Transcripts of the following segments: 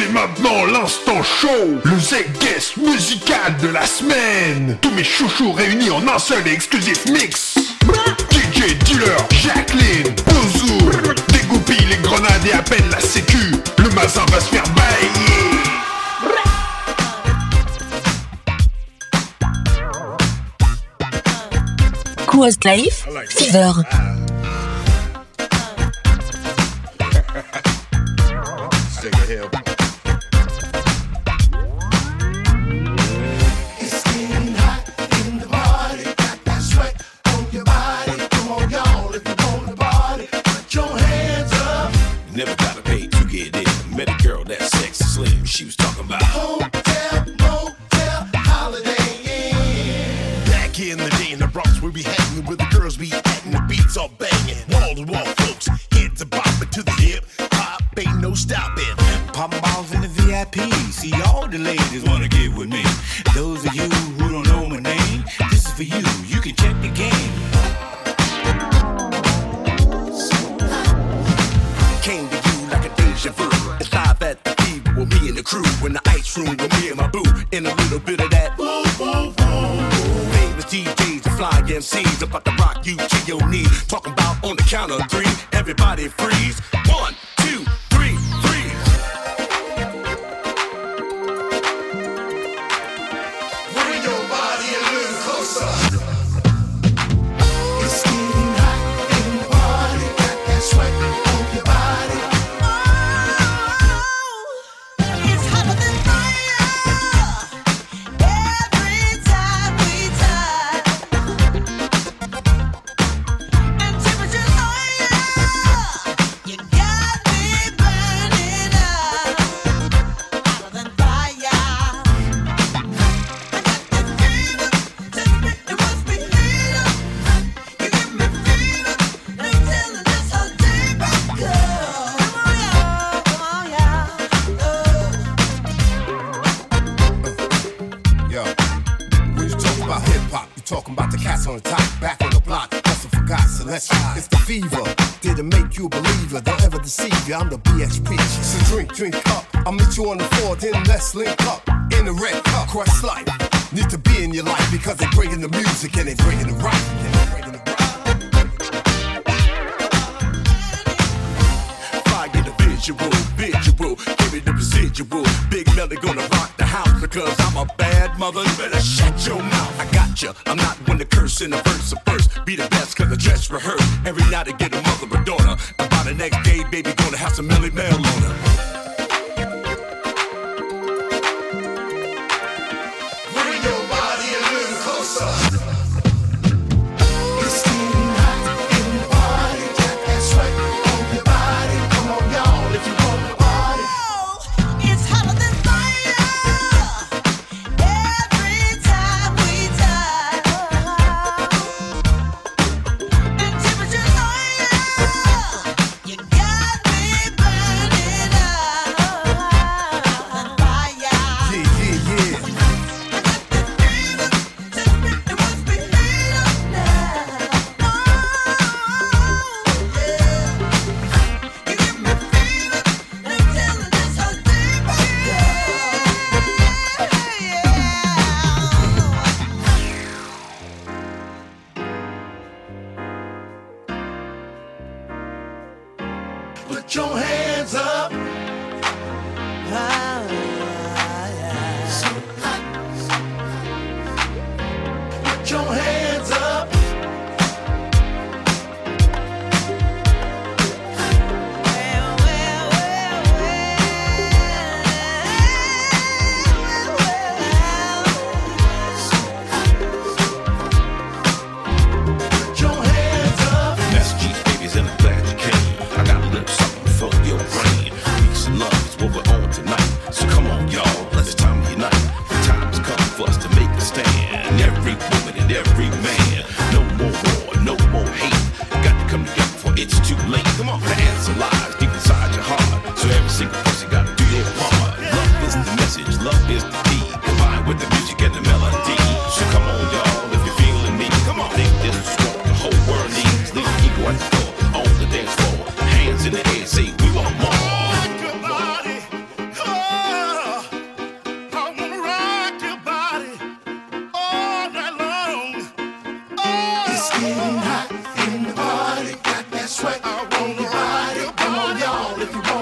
C'est maintenant l'instant show Le Z-Guest musical de la semaine. Tous mes chouchous réunis en un seul et exclusif mix. DJ Dealer, Jacqueline, Bouzou Dégoupille les grenades et appelle la sécu. Le mazin va se faire bailler Quest Life, Fever. MCs about to rock you to your knees. Talking about on the count of three. Everybody freeze. One, about hip hop, you talking about the cats on the top, back on the block. Hustle for God, celestial. It's the fever. Did it make you a believer? Don't ever deceive you. I'm the BXP. So drink, drink up. I'll meet you on the floor, then let's link up. In the red cup, Quest Life. Need to be in your life because they're bringing the music and they're bringing the rock. Visual, visual, give me the residual. Big Melly gonna rock the house because I'm a bad mother. You better shut your mouth. I got you. I'm not one to curse in the verse of first. Be the best cause I dress rehearse. Every night I get a mother or daughter. And by the next day, baby, gonna have some Melle Mel on her. if you want.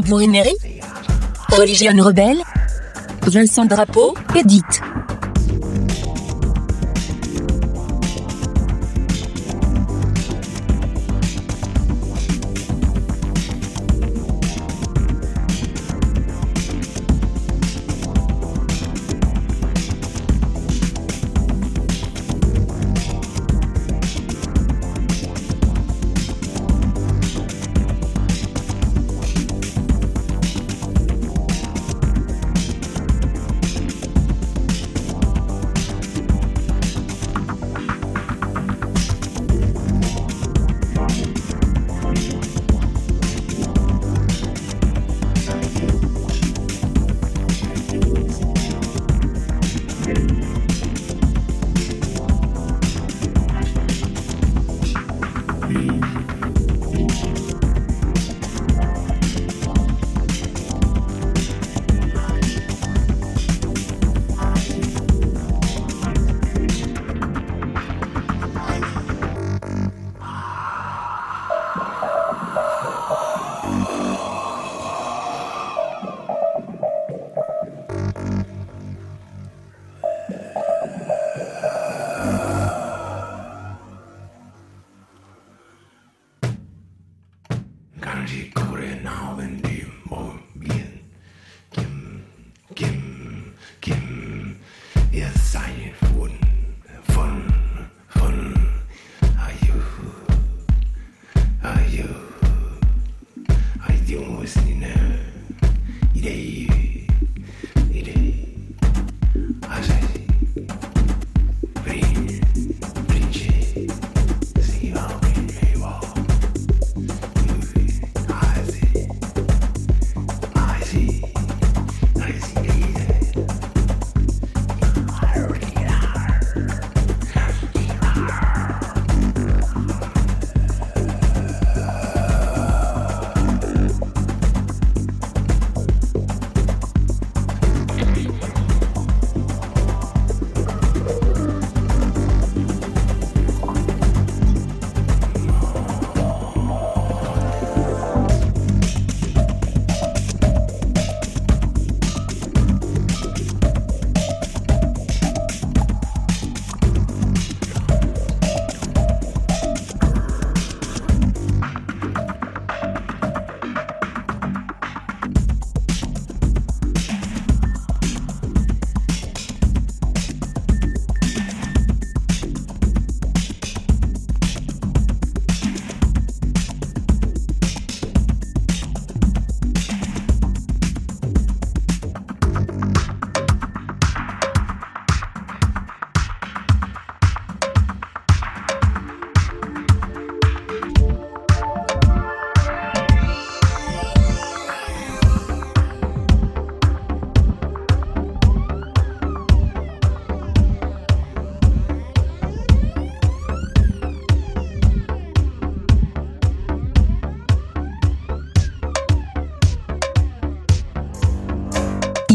Tambourinerie Religion rebelle Vincent Drapeau, Edith. Seid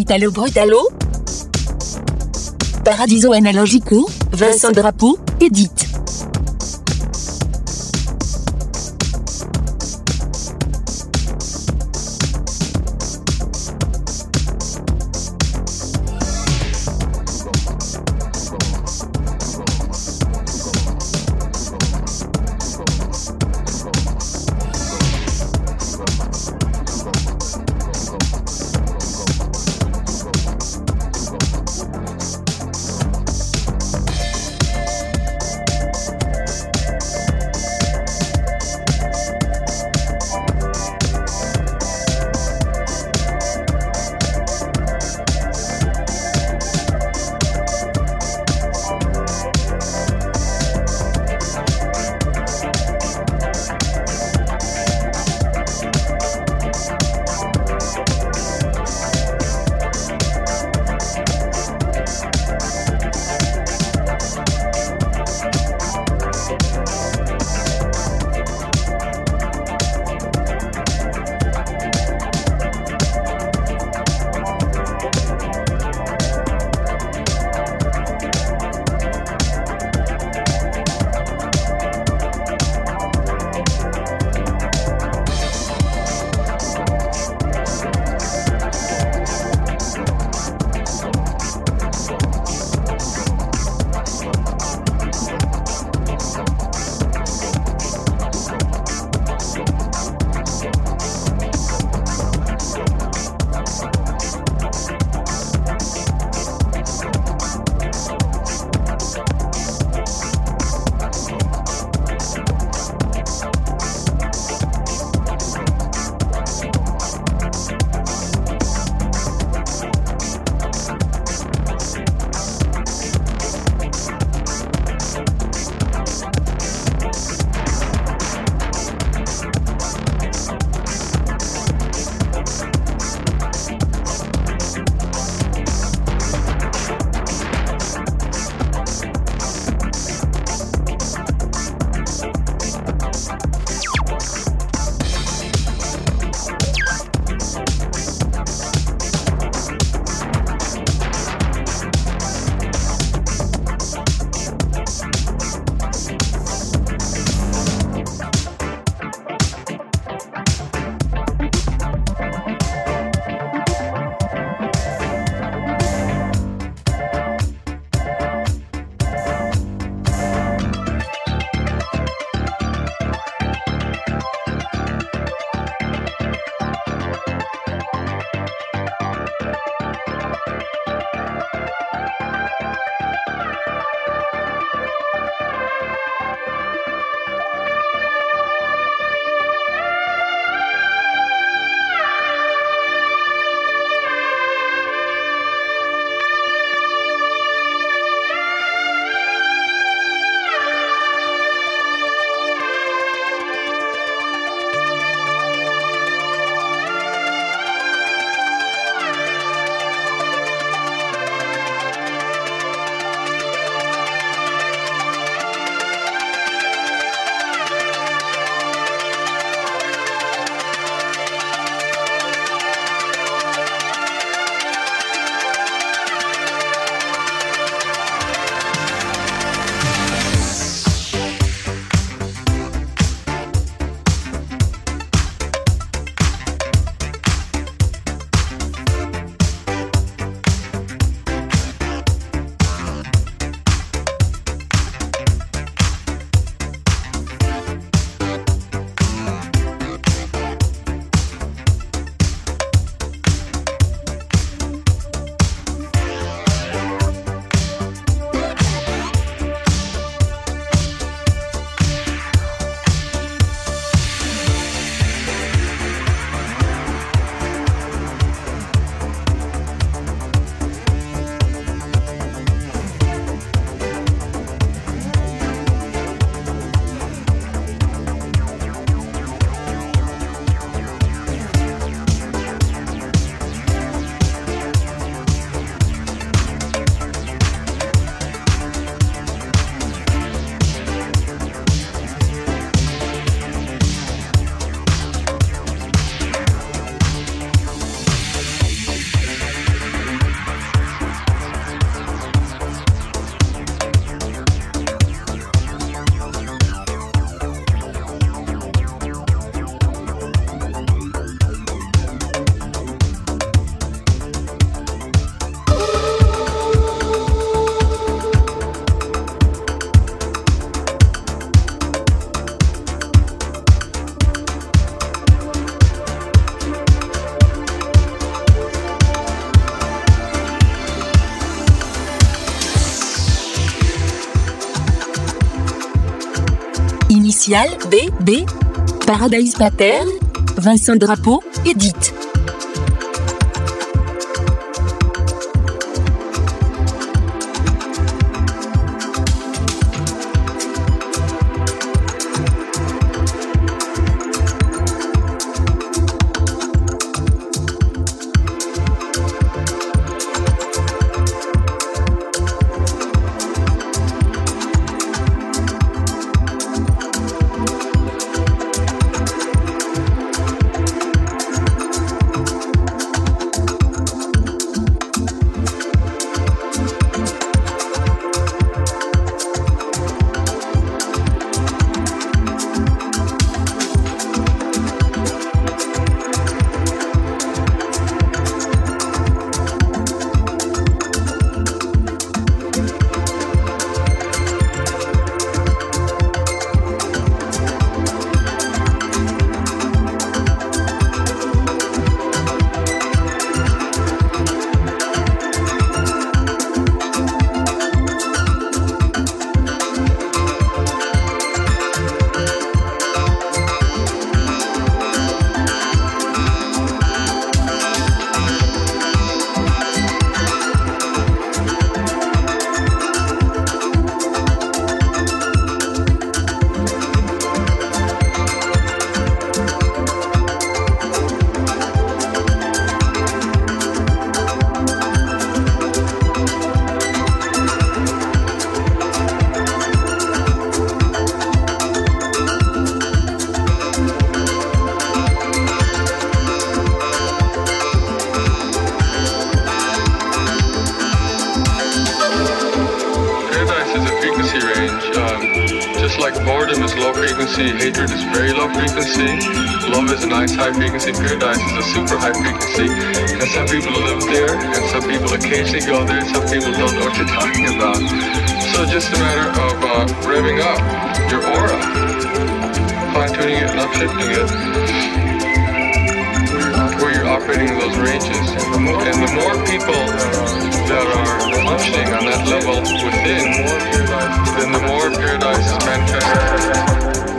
Italo Brutalo Paradiso Analogico, Vincent Drapeau, Edith. B B. Paradise Pater Vincent Drapeau Edith just like boredom is low frequency, hatred is very low frequency, love is a nice high frequency, paradise is a super high frequency. And some people live there, and some people occasionally go there, and some people don't know what you're talking about. So just a matter of uh, revving up your aura, fine tuning it and upshifting it where you're operating in those ranges. And the more people that are functioning on that level within, then the more paradise is manifesting.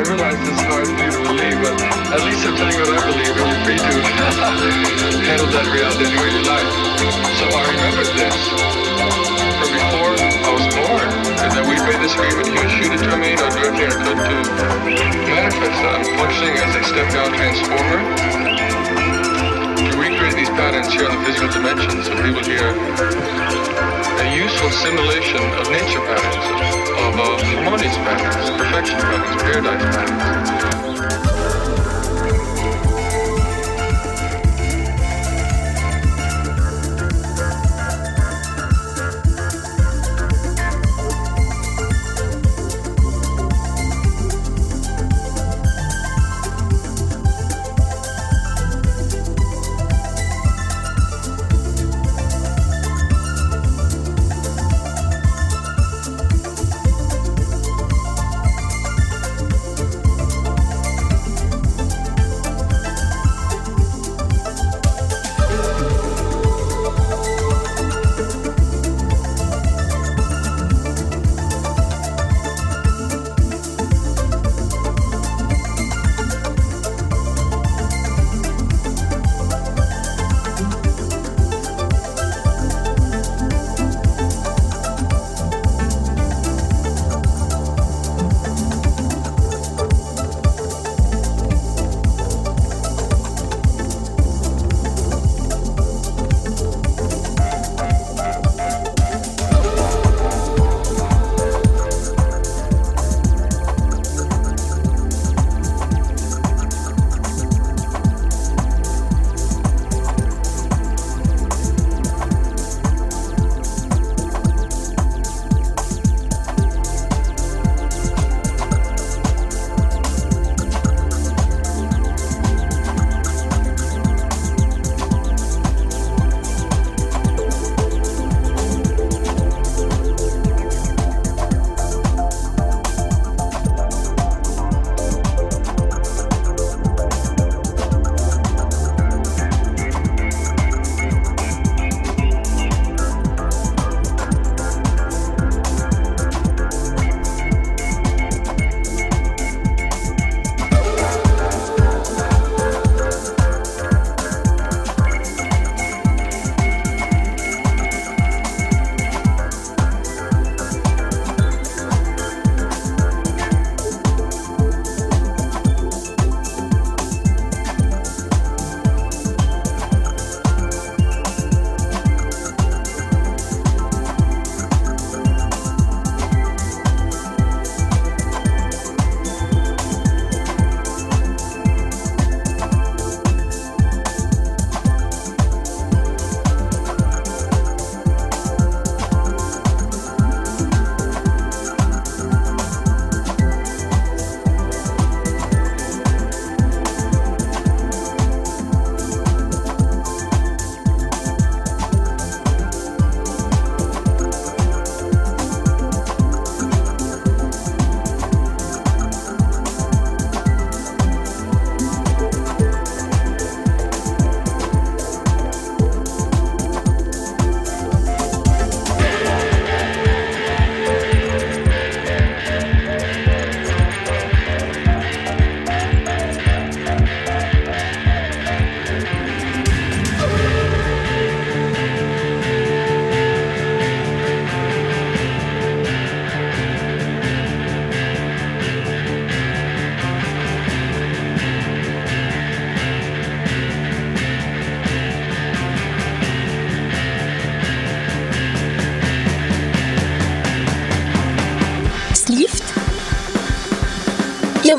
I realize it's hard for you to believe, but at least I'm telling you what I believe, and you're free to handle that reality any way you like. So I remember this. from before I was born, and then we disagreement, he would shoot it to me, I'd do everything I could to manifest that. I'm functioning as a step-down transformer to recreate these patterns here in the physical dimension so people hear a useful simulation of nature patterns, of uh, harmonious patterns, perfection patterns, paradise patterns.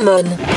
Mormone.